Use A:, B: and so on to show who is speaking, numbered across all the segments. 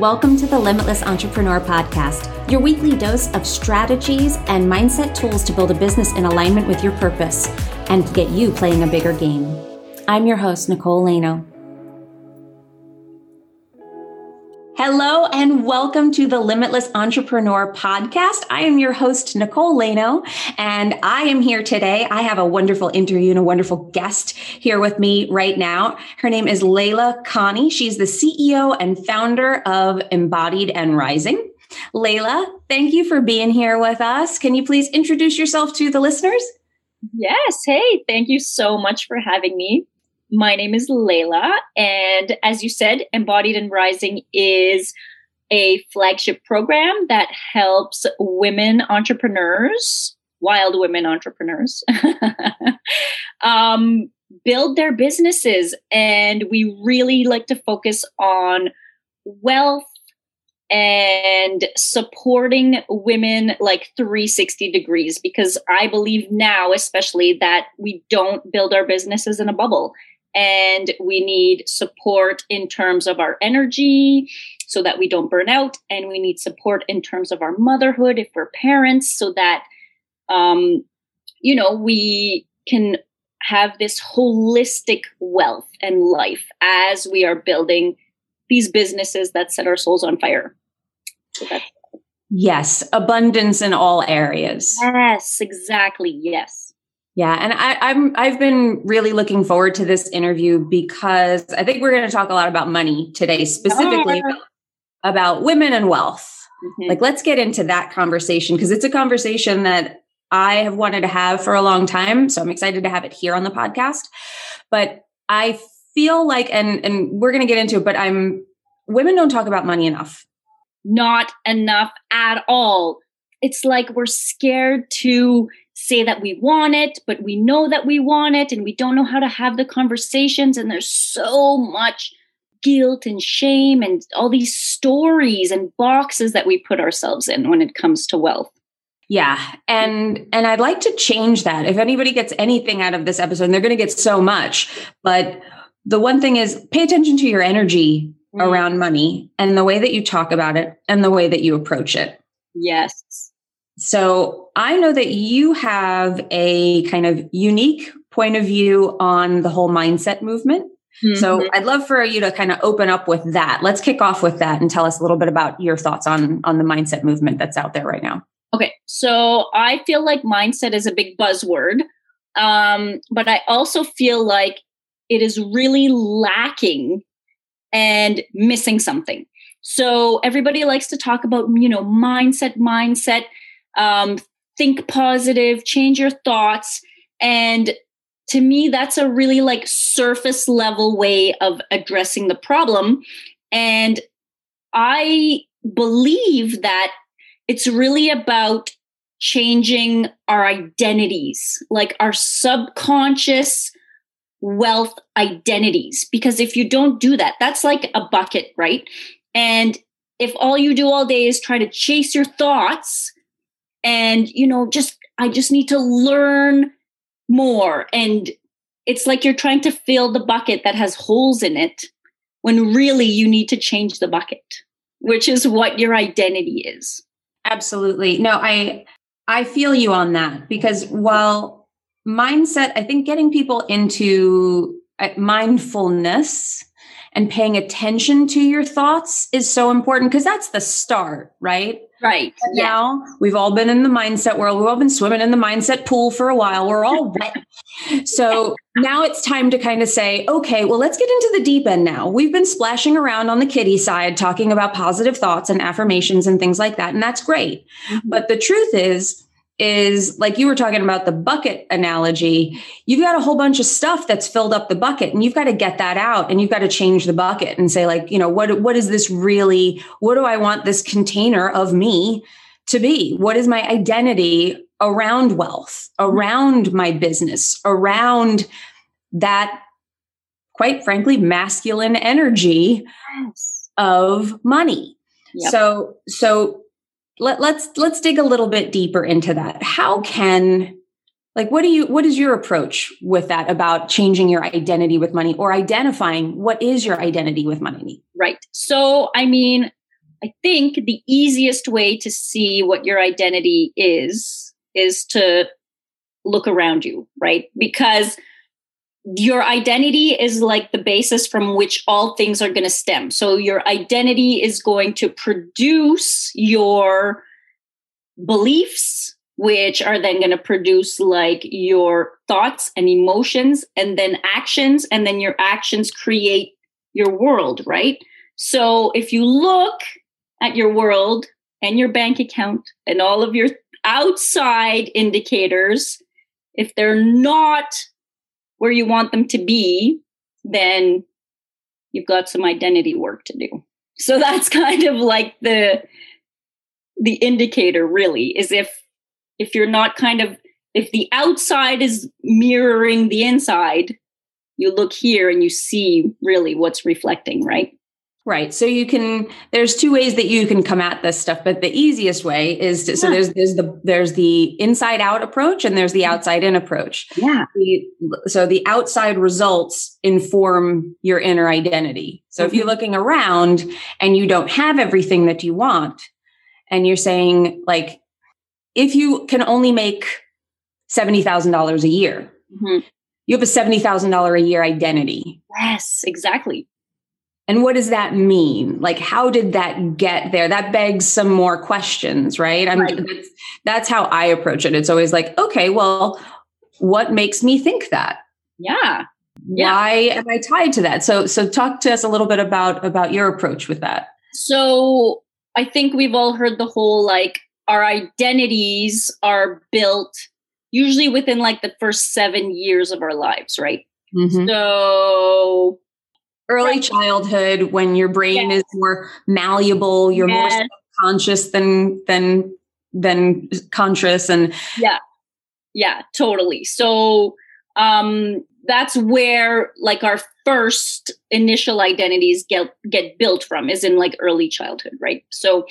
A: Welcome to the Limitless Entrepreneur Podcast, your weekly dose of strategies and mindset tools to build a business in alignment with your purpose and get you playing a bigger game. I'm your host, Nicole Lano. And welcome to the Limitless Entrepreneur Podcast. I am your host, Nicole Lano, and I am here today. I have a wonderful interview and a wonderful guest here with me right now. Her name is Layla Connie. She's the CEO and founder of Embodied and Rising. Layla, thank you for being here with us. Can you please introduce yourself to the listeners?
B: Yes. Hey, thank you so much for having me. My name is Layla. and as you said, Embodied and Rising is a flagship program that helps women entrepreneurs, wild women entrepreneurs, um, build their businesses. And we really like to focus on wealth and supporting women like 360 degrees because I believe now, especially, that we don't build our businesses in a bubble and we need support in terms of our energy so that we don't burn out and we need support in terms of our motherhood if we're parents so that um you know we can have this holistic wealth and life as we are building these businesses that set our souls on fire
A: so yes abundance in all areas
B: yes exactly yes
A: yeah, and I, I'm I've been really looking forward to this interview because I think we're going to talk a lot about money today, specifically oh. About women and wealth. Mm-hmm. Like, let's get into that conversation because it's a conversation that I have wanted to have for a long time. So I'm excited to have it here on the podcast. But I feel like, and and we're going to get into it, but I'm women don't talk about money enough.
B: Not enough at all. It's like we're scared to say that we want it, but we know that we want it and we don't know how to have the conversations. And there's so much guilt and shame and all these stories and boxes that we put ourselves in when it comes to wealth.
A: Yeah. And and I'd like to change that. If anybody gets anything out of this episode, they're going to get so much. But the one thing is pay attention to your energy mm. around money and the way that you talk about it and the way that you approach it.
B: Yes.
A: So I know that you have a kind of unique point of view on the whole mindset movement. Mm-hmm. So I'd love for you to kind of open up with that. Let's kick off with that and tell us a little bit about your thoughts on on the mindset movement that's out there right now.
B: Okay. So I feel like mindset is a big buzzword. Um, but I also feel like it is really lacking and missing something. So everybody likes to talk about, you know, mindset, mindset um, think positive, change your thoughts. And to me, that's a really like surface level way of addressing the problem. And I believe that it's really about changing our identities, like our subconscious wealth identities. Because if you don't do that, that's like a bucket, right? And if all you do all day is try to chase your thoughts, and you know just i just need to learn more. And it's like you're trying to fill the bucket that has holes in it when really you need to change the bucket which is what your identity is.
A: Absolutely. No i i feel you on that because while mindset i think getting people into uh, mindfulness and paying attention to your thoughts is so important because that's the start right
B: Right.
A: Yeah. Now we've all been in the mindset world. We've all been swimming in the mindset pool for a while. We're all wet. so now it's time to kind of say, okay, well, let's get into the deep end now. We've been splashing around on the kiddie side, talking about positive thoughts and affirmations and things like that. And that's great. Mm-hmm. But the truth is, is like you were talking about the bucket analogy. You've got a whole bunch of stuff that's filled up the bucket and you've got to get that out and you've got to change the bucket and say like, you know, what what is this really what do I want this container of me to be? What is my identity around wealth, around my business, around that quite frankly masculine energy yes. of money. Yep. So so let, let's let's dig a little bit deeper into that. How can like what do you what is your approach with that about changing your identity with money or identifying what is your identity with money?
B: Right. So I mean, I think the easiest way to see what your identity is is to look around you, right? Because your identity is like the basis from which all things are going to stem. So your identity is going to produce your beliefs, which are then going to produce like your thoughts and emotions and then actions. And then your actions create your world, right? So if you look at your world and your bank account and all of your outside indicators, if they're not where you want them to be, then you've got some identity work to do. So that's kind of like the the indicator really is if if you're not kind of if the outside is mirroring the inside, you look here and you see really what's reflecting, right?
A: Right. So you can there's two ways that you can come at this stuff, but the easiest way is to, yeah. so there's there's the there's the inside out approach and there's the outside in approach.
B: Yeah.
A: The, so the outside results inform your inner identity. So mm-hmm. if you're mm-hmm. looking around and you don't have everything that you want and you're saying like if you can only make $70,000 a year, mm-hmm. you have a $70,000 a year identity.
B: Yes, exactly.
A: And what does that mean? Like, how did that get there? That begs some more questions, right? I'm, right. That's, that's how I approach it. It's always like, okay, well, what makes me think that?
B: Yeah.
A: Why am I tied to that? So, so talk to us a little bit about about your approach with that.
B: So, I think we've all heard the whole like our identities are built usually within like the first seven years of our lives, right? Mm-hmm. So
A: early right. childhood when your brain yes. is more malleable you're yes. more conscious than than than conscious and
B: yeah yeah totally so um that's where like our first initial identities get get built from is in like early childhood right so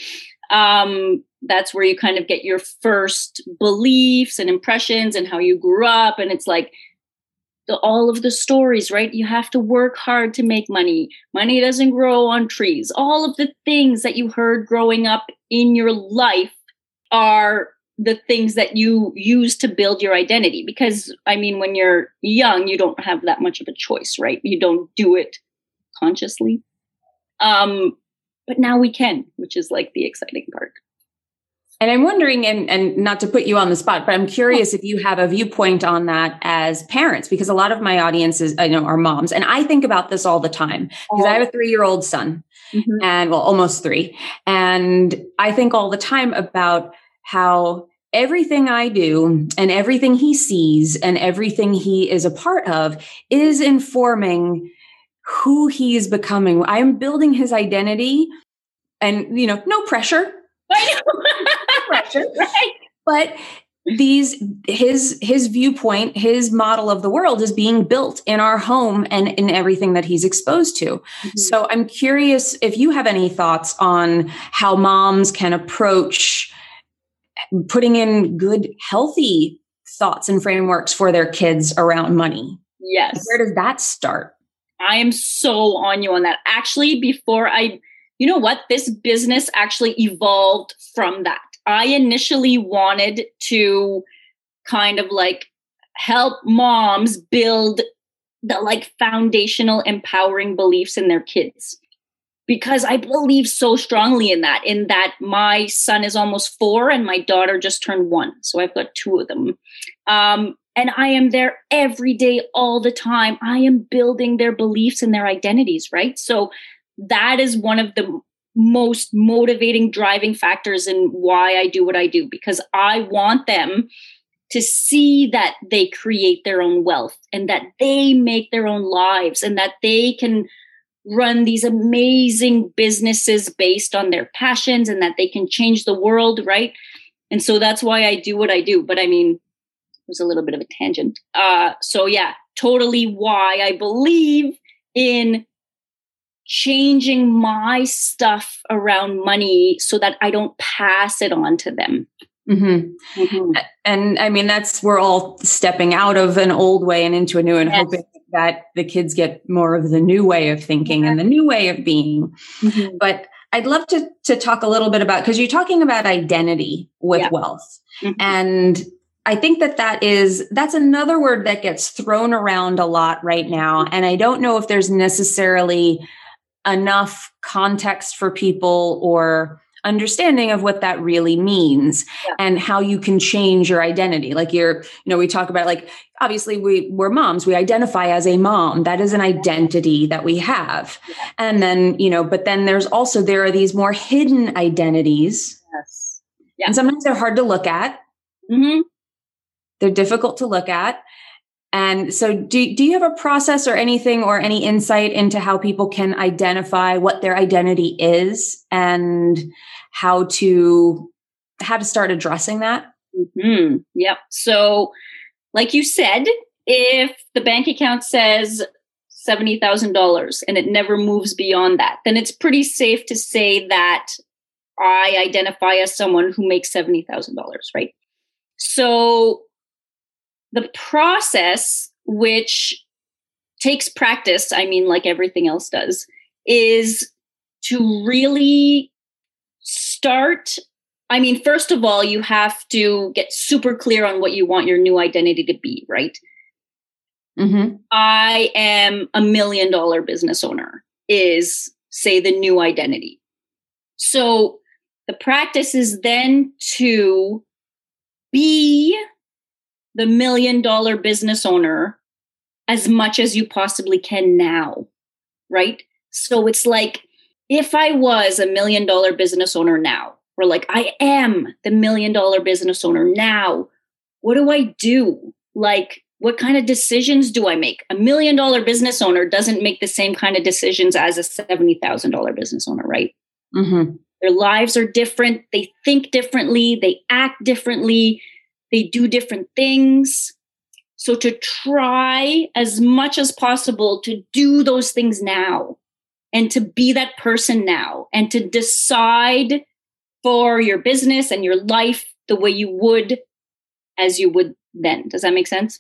B: um that's where you kind of get your first beliefs and impressions and how you grew up and it's like the, all of the stories, right? You have to work hard to make money. Money doesn't grow on trees. All of the things that you heard growing up in your life are the things that you use to build your identity. Because, I mean, when you're young, you don't have that much of a choice, right? You don't do it consciously. Um, but now we can, which is like the exciting part.
A: And I'm wondering, and, and not to put you on the spot, but I'm curious if you have a viewpoint on that as parents, because a lot of my audiences, I know, are moms. And I think about this all the time because I have a three year old son mm-hmm. and well, almost three. And I think all the time about how everything I do and everything he sees and everything he is a part of is informing who he is becoming. I'm building his identity and, you know, no pressure pressure, right? But these his his viewpoint his model of the world is being built in our home and in everything that he's exposed to. Mm-hmm. so i'm curious if you have any thoughts on how moms can approach putting in good healthy thoughts and frameworks for their kids around money.
B: Yes.
A: Where does that start?
B: I am so on you on that. Actually before i you know what? This business actually evolved from that. I initially wanted to kind of like help moms build the like foundational empowering beliefs in their kids because I believe so strongly in that. In that, my son is almost four and my daughter just turned one. So I've got two of them. Um, and I am there every day, all the time. I am building their beliefs and their identities, right? So that is one of the most motivating driving factors in why I do what I do because I want them to see that they create their own wealth and that they make their own lives and that they can run these amazing businesses based on their passions and that they can change the world, right? And so that's why I do what I do. But I mean, it was a little bit of a tangent. Uh, so yeah, totally why I believe in changing my stuff around money so that I don't pass it on to them.
A: Mm-hmm. Mm-hmm. And I mean, that's we're all stepping out of an old way and into a new, and yes. hoping that the kids get more of the new way of thinking and the new way of being. Mm-hmm. But I'd love to to talk a little bit about because you're talking about identity with yeah. wealth, mm-hmm. and I think that that is that's another word that gets thrown around a lot right now, and I don't know if there's necessarily enough context for people or understanding of what that really means yeah. and how you can change your identity like you're you know we talk about like obviously we we're moms we identify as a mom that is an identity that we have yeah. and then you know but then there's also there are these more hidden identities yes yeah. and sometimes they're hard to look at mm-hmm. they're difficult to look at and so do, do you have a process or anything or any insight into how people can identify what their identity is and how to how to start addressing that?
B: Mm-hmm. Yep. So like you said, if the bank account says $70,000 and it never moves beyond that, then it's pretty safe to say that I identify as someone who makes $70,000, right? So the process, which takes practice, I mean, like everything else does, is to really start. I mean, first of all, you have to get super clear on what you want your new identity to be, right? Mm-hmm. I am a million dollar business owner, is say the new identity. So the practice is then to be the million dollar business owner as much as you possibly can now, right? So it's like if I was a million dollar business owner now, or like I am the million dollar business owner now, what do I do? Like, what kind of decisions do I make? A million dollar business owner doesn't make the same kind of decisions as a $70,000 business owner, right? Mm-hmm. Their lives are different. They think differently. They act differently they do different things. So to try as much as possible to do those things now and to be that person now and to decide for your business and your life the way you would as you would then. Does that make sense?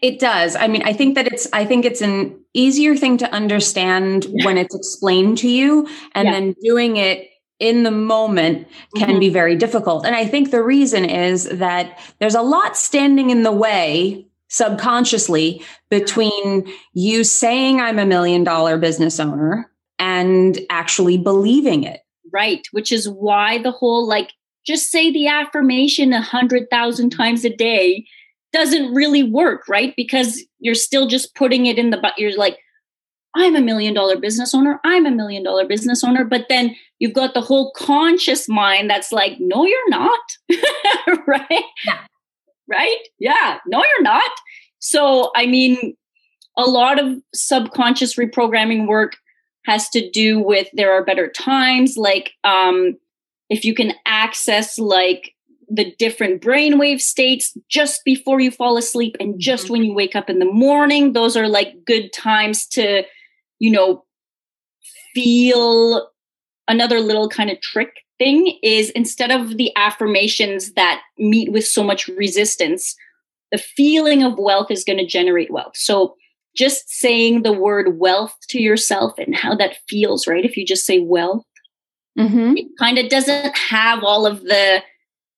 A: It does. I mean, I think that it's I think it's an easier thing to understand yeah. when it's explained to you and yeah. then doing it in the moment can mm-hmm. be very difficult. And I think the reason is that there's a lot standing in the way subconsciously between you saying I'm a million dollar business owner and actually believing it.
B: Right. Which is why the whole like just say the affirmation a hundred thousand times a day doesn't really work, right? Because you're still just putting it in the but you're like, I'm a million dollar business owner. I'm a million dollar business owner. But then you've got the whole conscious mind that's like, no, you're not. right? Yeah. Right? Yeah. No, you're not. So, I mean, a lot of subconscious reprogramming work has to do with there are better times. Like, um, if you can access like the different brainwave states just before you fall asleep and just mm-hmm. when you wake up in the morning, those are like good times to you know, feel another little kind of trick thing is instead of the affirmations that meet with so much resistance, the feeling of wealth is going to generate wealth. So just saying the word wealth to yourself and how that feels, right? If you just say wealth, mm-hmm. it kind of doesn't have all of the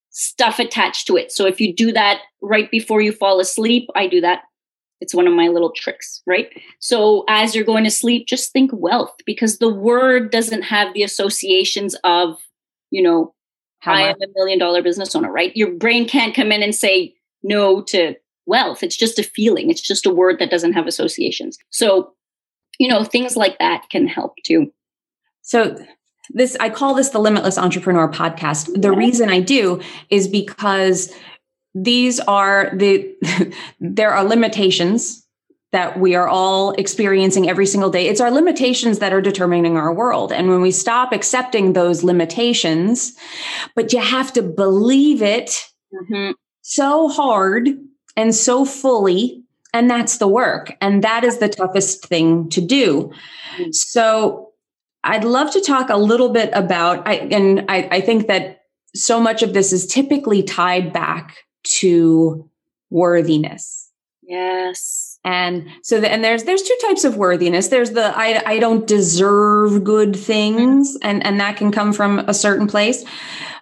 B: stuff attached to it. So if you do that right before you fall asleep, I do that it's one of my little tricks, right? So as you're going to sleep, just think wealth because the word doesn't have the associations of, you know, How I am a million dollar business owner, right? Your brain can't come in and say no to wealth. It's just a feeling. It's just a word that doesn't have associations. So, you know, things like that can help too.
A: So this I call this the limitless entrepreneur podcast. The reason I do is because these are the there are limitations that we are all experiencing every single day. It's our limitations that are determining our world. And when we stop accepting those limitations, but you have to believe it mm-hmm. so hard and so fully. And that's the work. And that is the toughest thing to do. Mm-hmm. So I'd love to talk a little bit about, I, and I, I think that so much of this is typically tied back to worthiness.
B: Yes.
A: And so, the, and there's there's two types of worthiness. There's the I I don't deserve good things, and and that can come from a certain place,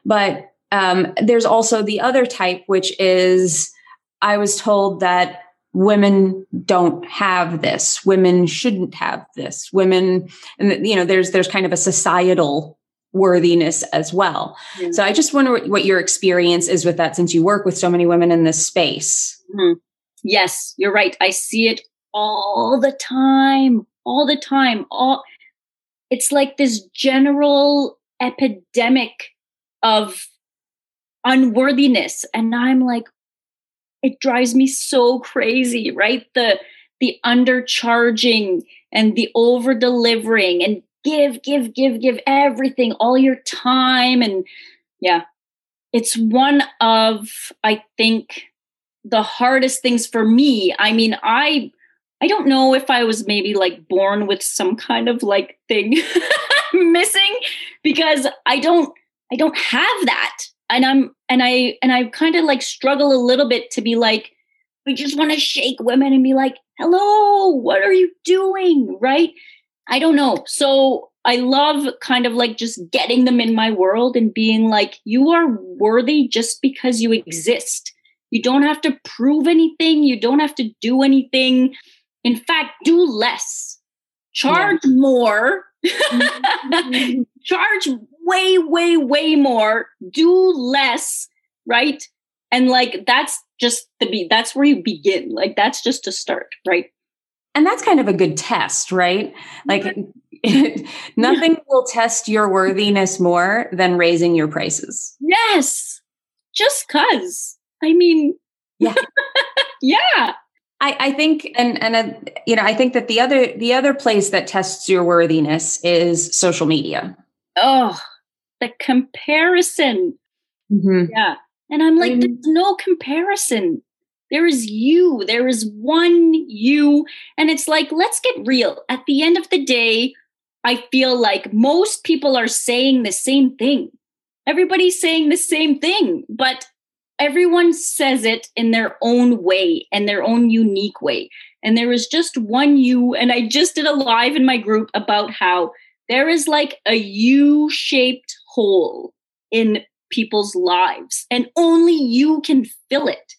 A: but um, there's also the other type, which is I was told that women don't have this women shouldn't have this women and you know there's there's kind of a societal worthiness as well yeah. so i just wonder what your experience is with that since you work with so many women in this space
B: mm-hmm. yes you're right i see it all the time all the time all it's like this general epidemic of unworthiness and i'm like it drives me so crazy, right? The the undercharging and the over delivering and give, give, give, give everything, all your time. And yeah, it's one of, I think, the hardest things for me. I mean, I I don't know if I was maybe like born with some kind of like thing missing because I don't I don't have that and i'm and i and i kind of like struggle a little bit to be like we just want to shake women and be like hello what are you doing right i don't know so i love kind of like just getting them in my world and being like you are worthy just because you exist you don't have to prove anything you don't have to do anything in fact do less charge yeah. more mm-hmm. charge way, way, way more, do less, right? And like that's just the be that's where you begin. Like that's just to start, right?
A: And that's kind of a good test, right? Like nothing will test your worthiness more than raising your prices.
B: Yes. Just cuz. I mean,
A: yeah.
B: yeah.
A: I, I think, and and uh, you know, I think that the other the other place that tests your worthiness is social media.
B: Oh, the comparison.
A: Mm-hmm.
B: Yeah. And I'm like, there's no comparison. There is you. There is one you. And it's like, let's get real. At the end of the day, I feel like most people are saying the same thing. Everybody's saying the same thing, but everyone says it in their own way and their own unique way. And there is just one you. And I just did a live in my group about how there is like a U shaped hole in people's lives, and only you can fill it.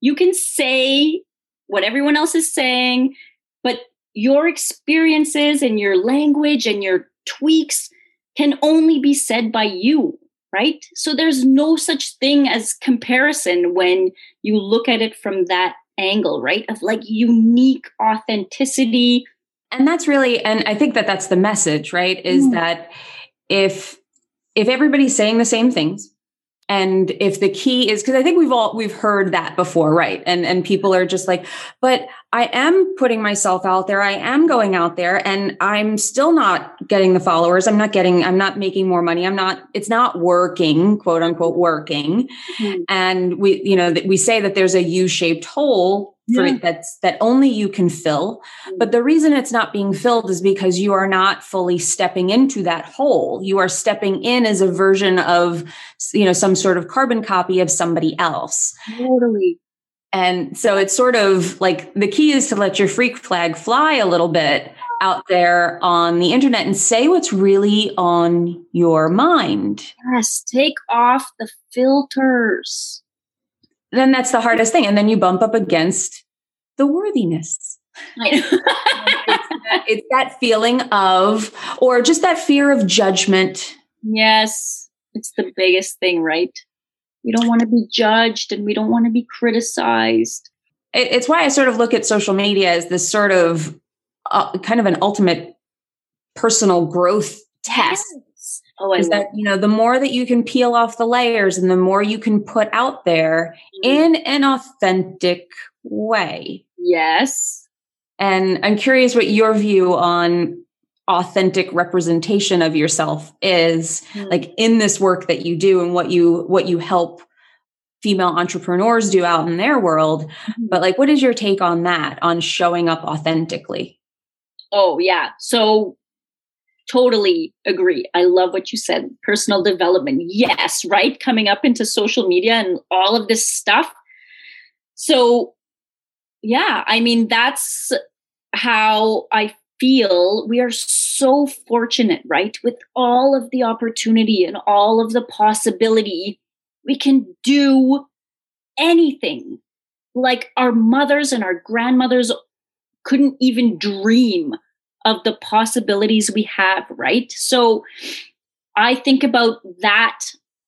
B: You can say what everyone else is saying, but your experiences and your language and your tweaks can only be said by you, right? So there's no such thing as comparison when you look at it from that angle, right? Of like unique authenticity.
A: And that's really, and I think that that's the message, right? Is mm. that if if everybody's saying the same things and if the key is because i think we've all we've heard that before right? And and people are just like but i am putting myself out there. I am going out there and i'm still not getting the followers. I'm not getting i'm not making more money. I'm not it's not working quote unquote working. Mm-hmm. and we you know we say that there's a u-shaped hole yeah. that's that only you can fill. Mm. But the reason it's not being filled is because you are not fully stepping into that hole. You are stepping in as a version of you know some sort of carbon copy of somebody else.
B: Totally.
A: And so it's sort of like the key is to let your freak flag fly a little bit out there on the internet and say what's really on your mind.
B: Yes take off the filters
A: then that's the hardest thing. And then you bump up against the worthiness. it's, that, it's that feeling of, or just that fear of judgment.
B: Yes, it's the biggest thing, right? We don't want to be judged and we don't want to be criticized.
A: It, it's why I sort of look at social media as this sort of uh, kind of an ultimate personal growth test. Yes. Oh, is that you know the more that you can peel off the layers and the more you can put out there mm-hmm. in an authentic way.
B: Yes.
A: And I'm curious what your view on authentic representation of yourself is mm-hmm. like in this work that you do and what you what you help female entrepreneurs do out in their world mm-hmm. but like what is your take on that on showing up authentically
B: oh yeah so totally agree. I love what you said. Personal development. Yes, right? Coming up into social media and all of this stuff. So, yeah, I mean, that's how I feel. We are so fortunate, right? With all of the opportunity and all of the possibility, we can do anything. Like our mothers and our grandmothers couldn't even dream of the possibilities we have, right? So I think about that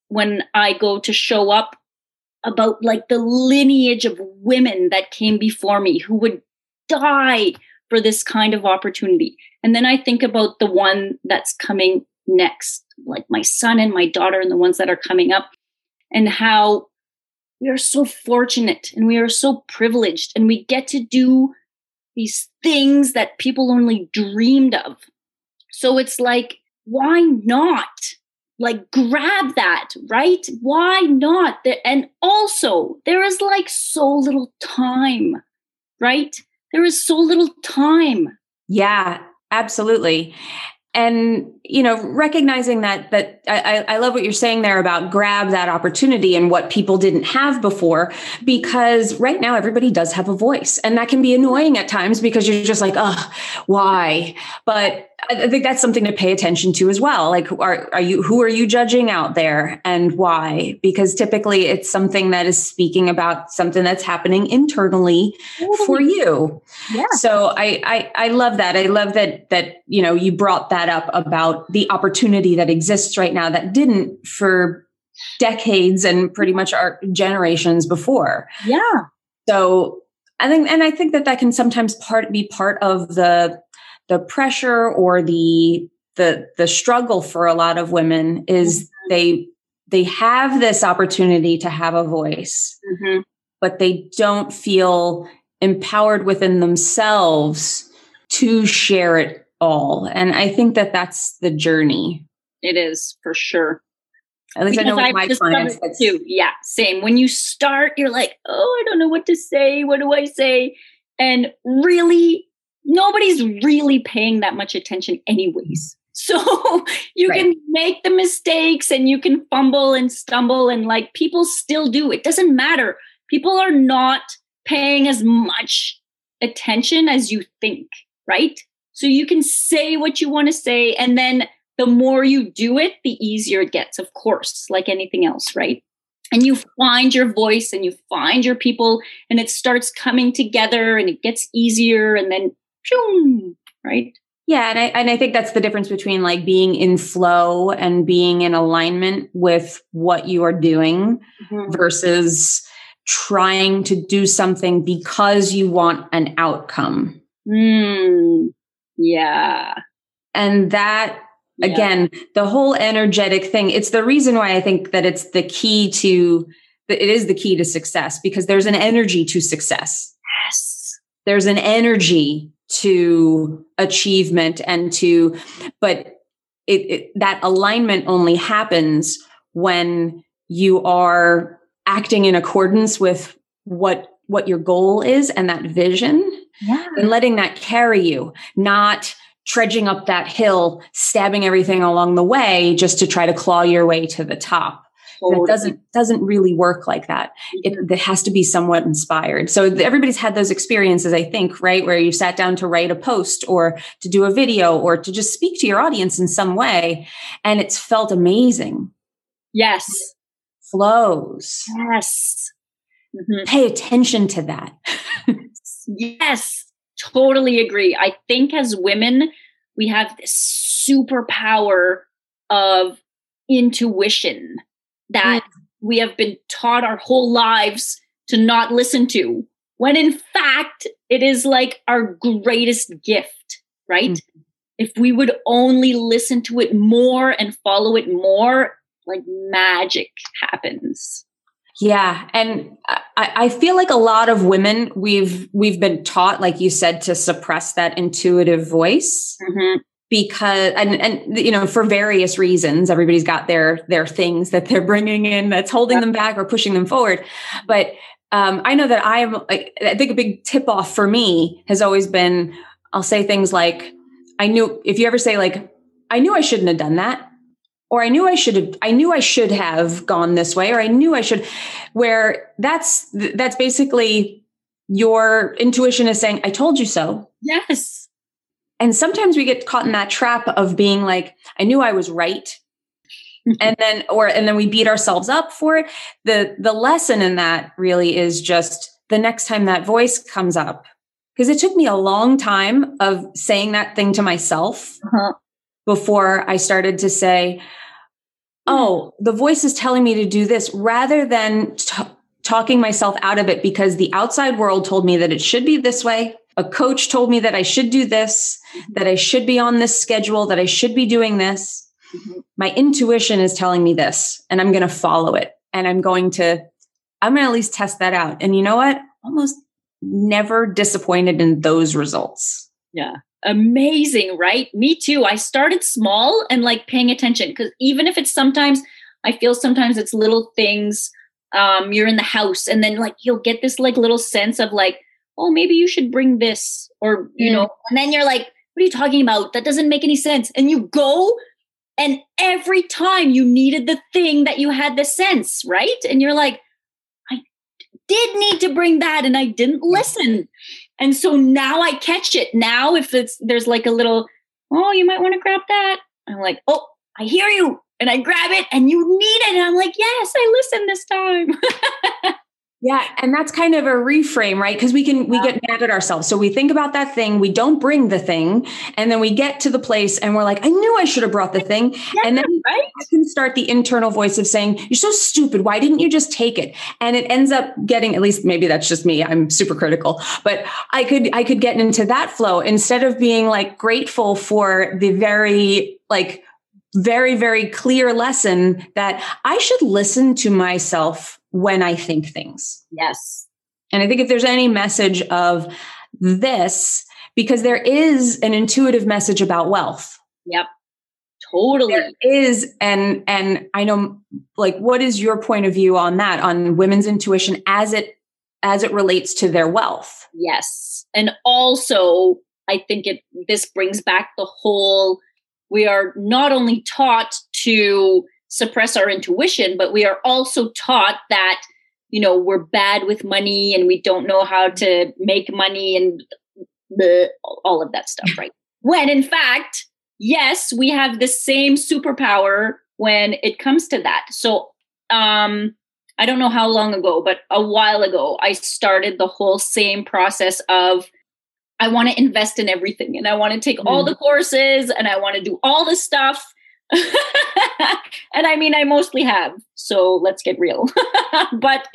B: when I go to show up about like the lineage of women that came before me who would die for this kind of opportunity. And then I think about the one that's coming next, like my son and my daughter and the ones that are coming up, and how we are so fortunate and we are so privileged and we get to do these things that people only dreamed of. So it's like, why not? Like, grab that, right? Why not? And also, there is like so little time, right? There is so little time.
A: Yeah, absolutely and you know recognizing that that I, I love what you're saying there about grab that opportunity and what people didn't have before because right now everybody does have a voice and that can be annoying at times because you're just like oh why but I think that's something to pay attention to as well. Like, are, are you, who are you judging out there and why? Because typically it's something that is speaking about something that's happening internally for you. Yeah. So I, I, I love that. I love that, that, you know, you brought that up about the opportunity that exists right now that didn't for decades and pretty much our generations before.
B: Yeah.
A: So I think, and I think that that can sometimes part be part of the the pressure or the the the struggle for a lot of women is mm-hmm. they they have this opportunity to have a voice mm-hmm. but they don't feel empowered within themselves to share it all and i think that that's the journey
B: it is for sure
A: at least because I know with my clients
B: too. Yeah, same. When you start, you're like, oh, I don't know what to say. What do I say? And really nobody's really paying that much attention anyways. So you right. can make the mistakes and you can fumble and stumble and like people still do. It doesn't matter. People are not paying as much attention as you think, right? So you can say what you want to say and then the more you do it, the easier it gets, of course, like anything else, right? And you find your voice and you find your people and it starts coming together and it gets easier and then right?
A: Yeah, and I and I think that's the difference between like being in flow and being in alignment with what you are doing mm-hmm. versus trying to do something because you want an outcome.
B: Mm, yeah.
A: And that yeah. again, the whole energetic thing, it's the reason why I think that it's the key to it is the key to success because there's an energy to success.
B: Yes.
A: There's an energy to achievement and to but it, it, that alignment only happens when you are acting in accordance with what what your goal is and that vision yeah. and letting that carry you not trudging up that hill stabbing everything along the way just to try to claw your way to the top Totally. It doesn't doesn't really work like that. It, it has to be somewhat inspired. So everybody's had those experiences, I think, right, where you sat down to write a post or to do a video or to just speak to your audience in some way, and it's felt amazing.
B: Yes,
A: flows.
B: Yes,
A: mm-hmm. pay attention to that.
B: yes, totally agree. I think as women, we have this superpower of intuition that mm. we have been taught our whole lives to not listen to, when in fact, it is like our greatest gift, right? Mm. If we would only listen to it more and follow it more, like magic happens.
A: Yeah, and I, I, feel like a lot of women we've we've been taught, like you said, to suppress that intuitive voice. Mm-hmm. because and and you know for various reasons everybody's got their their things that they're bringing in that's holding them back or pushing them forward. But um, i know that i am i think a big tip off for me has always been i'll say things like i knew if you ever say like i knew i shouldn't have done that or i knew i should have i knew i should have gone this way or i knew i should where that's that's basically your intuition is saying, I told you so.
B: Yes.
A: And sometimes we get caught in that trap of being like, I knew I was right. and then or and then we beat ourselves up for it. The the lesson in that really is just the next time that voice comes up. Because it took me a long time of saying that thing to myself uh-huh. Before I started to say, oh, the voice is telling me to do this rather than t- talking myself out of it because the outside world told me that it should be this way. A coach told me that I should do this, mm-hmm. that I should be on this schedule, that I should be doing this. Mm-hmm. My intuition is telling me this, and I'm going to follow it. And I'm going to, I'm going to at least test that out. And you know what? Almost never disappointed in those results.
B: Yeah. Amazing, right? Me too. I started small and like paying attention because even if it's sometimes, I feel sometimes it's little things. Um, you're in the house and then like you'll get this like little sense of like, oh, maybe you should bring this or, you mm. know, and then you're like, what are you talking about? That doesn't make any sense. And you go and every time you needed the thing that you had the sense, right? And you're like, I did need to bring that and I didn't listen. And so now I catch it. Now, if it's there's like a little, oh, you might want to grab that. I'm like, oh, I hear you. And I grab it and you need it. And I'm like, yes, I listened this time.
A: Yeah, and that's kind of a reframe, right? Because we can we get mad at ourselves. So we think about that thing, we don't bring the thing, and then we get to the place and we're like, I knew I should have brought the thing. Yeah, and then right? I can start the internal voice of saying, You're so stupid. Why didn't you just take it? And it ends up getting, at least maybe that's just me. I'm super critical, but I could I could get into that flow instead of being like grateful for the very like very, very clear lesson that I should listen to myself when I think things.
B: Yes.
A: And I think if there's any message of this, because there is an intuitive message about wealth.
B: Yep. Totally. There
A: is and and I know like what is your point of view on that on women's intuition as it as it relates to their wealth?
B: Yes. And also I think it this brings back the whole we are not only taught to suppress our intuition, but we are also taught that, you know, we're bad with money and we don't know how to make money and the, all of that stuff, right? When in fact, yes, we have the same superpower when it comes to that. So, um, I don't know how long ago, but a while ago, I started the whole same process of I want to invest in everything and I want to take mm. all the courses and I want to do all the stuff and I mean, I mostly have. So let's get real. but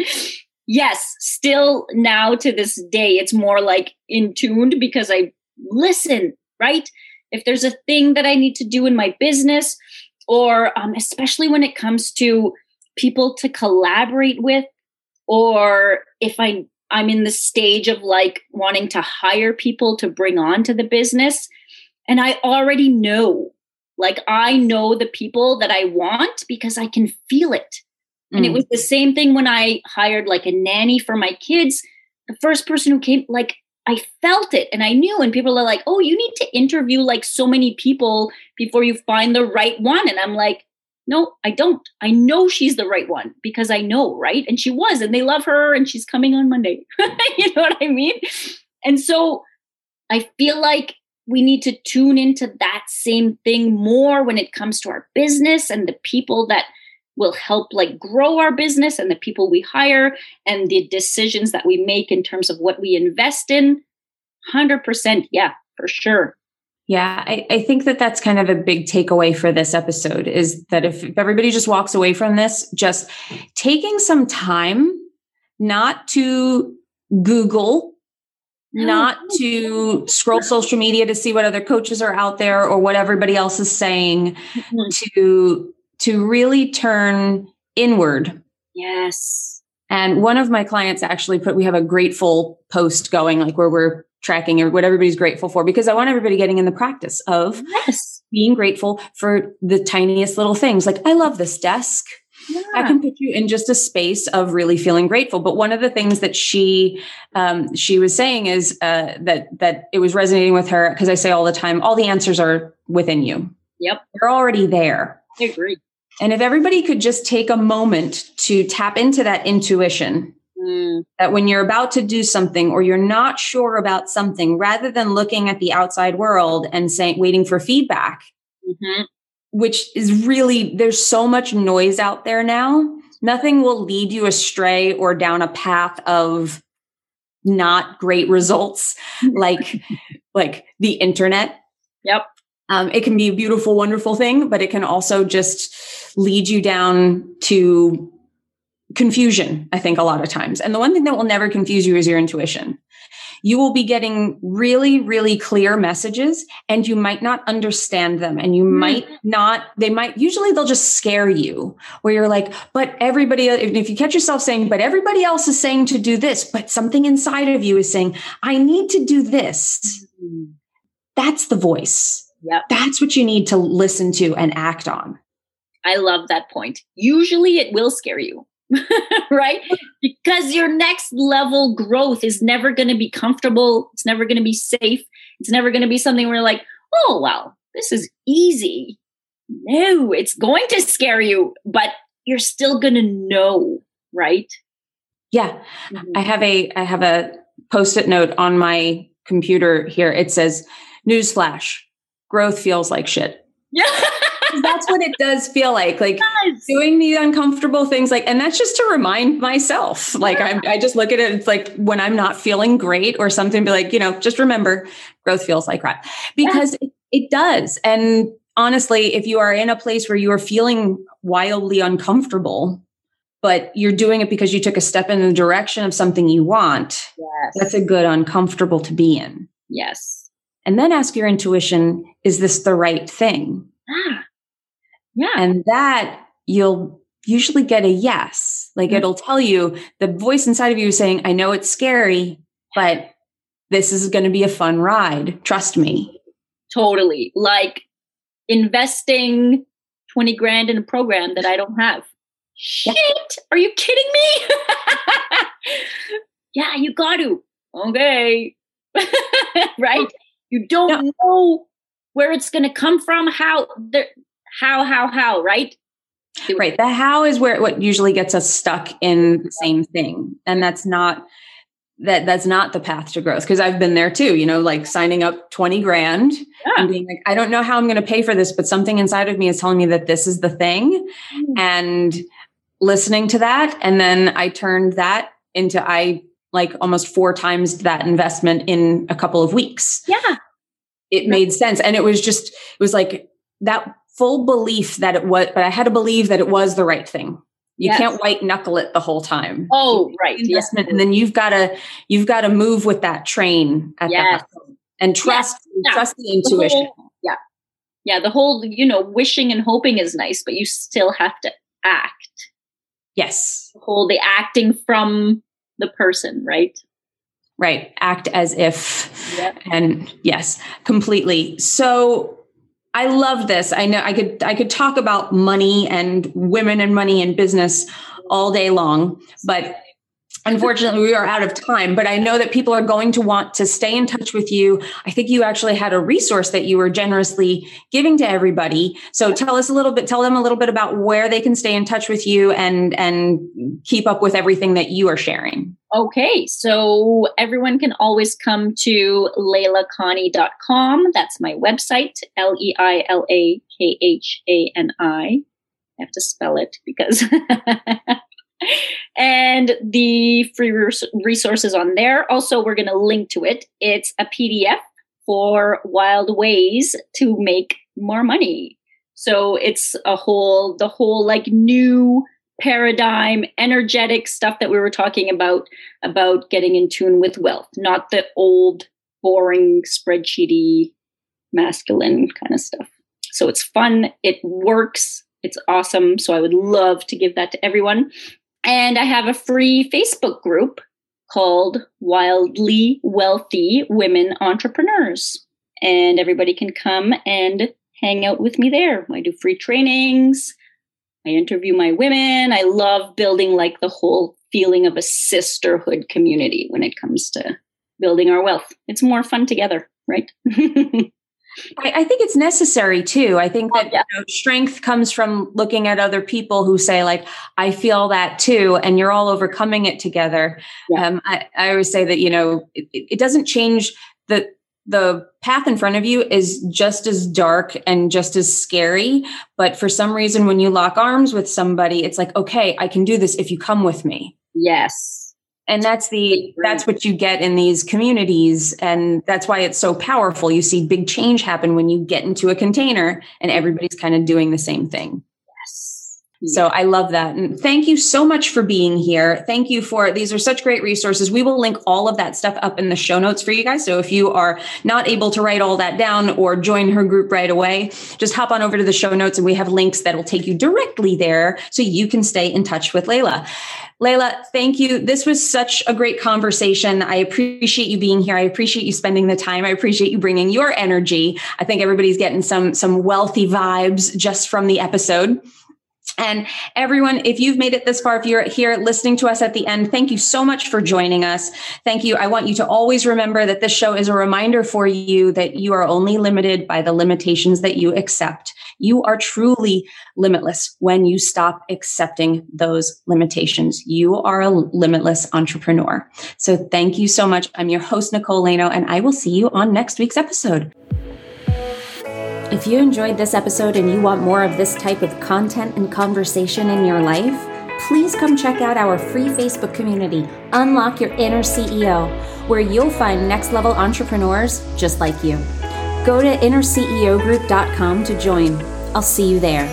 B: yes, still now to this day, it's more like in tuned because I listen, right? If there's a thing that I need to do in my business, or um, especially when it comes to people to collaborate with, or if I I'm in the stage of like wanting to hire people to bring on to the business, and I already know like I know the people that I want because I can feel it. Mm. And it mm. was the same thing when I hired like a nanny for my kids. The first person who came, like, I felt it and I knew. And people are like, oh, you need to interview like so many people before you find the right one. And I'm like, no, I don't. I know she's the right one because I know, right? And she was, and they love her, and she's coming on Monday. you know what I mean? And so I feel like we need to tune into that same thing more when it comes to our business and the people that will help like grow our business and the people we hire and the decisions that we make in terms of what we invest in. 100% yeah for sure.
A: Yeah, I, I, think that that's kind of a big takeaway for this episode is that if, if everybody just walks away from this, just taking some time not to Google not to scroll social media to see what other coaches are out there or what everybody else is saying mm-hmm. to to really turn inward.
B: Yes.
A: And one of my clients actually put we have a grateful post going like where we're tracking or what everybody's grateful for because i want everybody getting in the practice of
B: yes.
A: being grateful for the tiniest little things. Like i love this desk yeah. I can put you in just a space of really feeling grateful. But one of the things that she um, she was saying is uh, that that it was resonating with her because I say all the time, all the answers are within you.
B: Yep,
A: they're already there.
B: I agree.
A: And if everybody could just take a moment to tap into that intuition Mm. That when you're about to do something or you're not sure about something, rather than looking at the outside world and saying, waiting for feedback, mm-hmm. Which is really, there's so much noise out there now. Nothing will lead you astray or down a path of not great results like like the internet.
B: Yep.
A: Um, it can be a beautiful, wonderful thing, but it can also just lead you down to confusion, I think, a lot of times. And the one thing that will never confuse you is your intuition. You will be getting really, really clear messages and you might not understand them. And you mm-hmm. might not, they might, usually they'll just scare you where you're like, but everybody, if you catch yourself saying, but everybody else is saying to do this, but something inside of you is saying, I need to do this. Mm-hmm. That's the voice.
B: Yep.
A: That's what you need to listen to and act on.
B: I love that point. Usually it will scare you. right? Because your next level growth is never going to be comfortable. It's never going to be safe. It's never going to be something where like, oh, wow, this is easy. No, it's going to scare you, but you're still going to know, right?
A: Yeah. Mm-hmm. I have a I have a post-it note on my computer here. It says, newsflash, growth feels like shit.
B: Yeah.
A: That's what it does feel like like doing the uncomfortable things like and that's just to remind myself. Like I, I just look at it it's like when i'm not feeling great or something be like you know just remember growth feels like crap. Because it, it does. And honestly if you are in a place where you are feeling wildly uncomfortable but you're doing it because you took a step in the direction of something you want
B: yes.
A: that's a good uncomfortable to be in.
B: Yes.
A: And then ask your intuition is this the right thing?
B: Ah. Yeah.
A: And that you'll usually get a yes. Like mm-hmm. it'll tell you the voice inside of you is saying, I know it's scary, but this is going to be a fun ride. Trust me.
B: Totally. Like investing 20 grand in a program that I don't have. Shit. Are you kidding me? yeah, you got to. Okay. right? You don't know where it's going to come from, how there how, how, how, right?
A: Right. The how is where what usually gets us stuck in the same thing. And that's not that that's not the path to growth because I've been there too, you know, like signing up 20 grand yeah. and being like, I don't know how I'm going to pay for this, but something inside of me is telling me that this is the thing. Mm. And listening to that. And then I turned that into I like almost four times that investment in a couple of weeks.
B: Yeah.
A: It made sense. And it was just, it was like that full belief that it was, but I had to believe that it was the right thing. You yes. can't white knuckle it the whole time.
B: Oh, right.
A: Investment, yes. and then you've got to you've got to move with that train at yes. that and trust yes. trust the intuition.
B: The whole, yeah, yeah. The whole you know wishing and hoping is nice, but you still have to act.
A: Yes.
B: The whole the acting from the person, right?
A: Right. Act as if. Yep. And yes, completely. So I love this. I know I could I could talk about money and women and money and business all day long, but unfortunately we are out of time but i know that people are going to want to stay in touch with you i think you actually had a resource that you were generously giving to everybody so tell us a little bit tell them a little bit about where they can stay in touch with you and and keep up with everything that you are sharing
B: Okay, so everyone can always come to leilakhani.com. That's my website, L E I L A K H A N I. I have to spell it because. and the free resources on there. Also, we're going to link to it. It's a PDF for wild ways to make more money. So it's a whole, the whole like new paradigm, energetic stuff that we were talking about, about getting in tune with wealth, not the old, boring, spreadsheety, masculine kind of stuff. So it's fun, it works, it's awesome. So I would love to give that to everyone. And I have a free Facebook group called Wildly Wealthy Women Entrepreneurs. And everybody can come and hang out with me there. I do free trainings. I interview my women. I love building like the whole feeling of a sisterhood community when it comes to building our wealth. It's more fun together, right?
A: I, I, think it's necessary too. I think that oh, yeah. you know, strength comes from looking at other people who say, like, I feel that too, and you're all overcoming it together. Yeah. Um, I, I, always say that, you know, it, it doesn't change the the path in front of you is just as dark and just as scary. But for some reason, when you lock arms with somebody, it's like, okay, I can do this if you come with me.
B: Yes
A: and that's the that's what you get in these communities and that's why it's so powerful. You see big change happen when you get into a container and everybody's kind of doing the same thing. Yes so i love that and thank you so much for being here thank you for these are such great resources we will link all of that stuff up in the show notes for you guys so if you are not able to write all that down or join her group right away just hop on over to the show notes and we have links that will take you directly there so you can stay in touch with Leila Leila, thank you. This was such a great conversation. I appreciate you being here. I appreciate you spending the time. I appreciate you bringing your energy. I think everybody's getting some some wealthy vibes just from the episode. And everyone, if you've made it this far, if you're here listening to us at the end, thank you so much for joining us. Thank you. I want you to always remember that this show is a reminder for you that you are only limited by the limitations that you accept. You are truly limitless when you stop accepting those limitations. You are a limitless entrepreneur. So thank you so much. I'm your host, Nicole Laino, and I will see you on next week's episode. If you enjoyed this episode and you want more of this type of content and conversation in your life, please come check out our free Facebook community, Unlock Your Inner CEO, where you'll find next level entrepreneurs just like you. Go to innerceogroup.com to join. I'll see you there.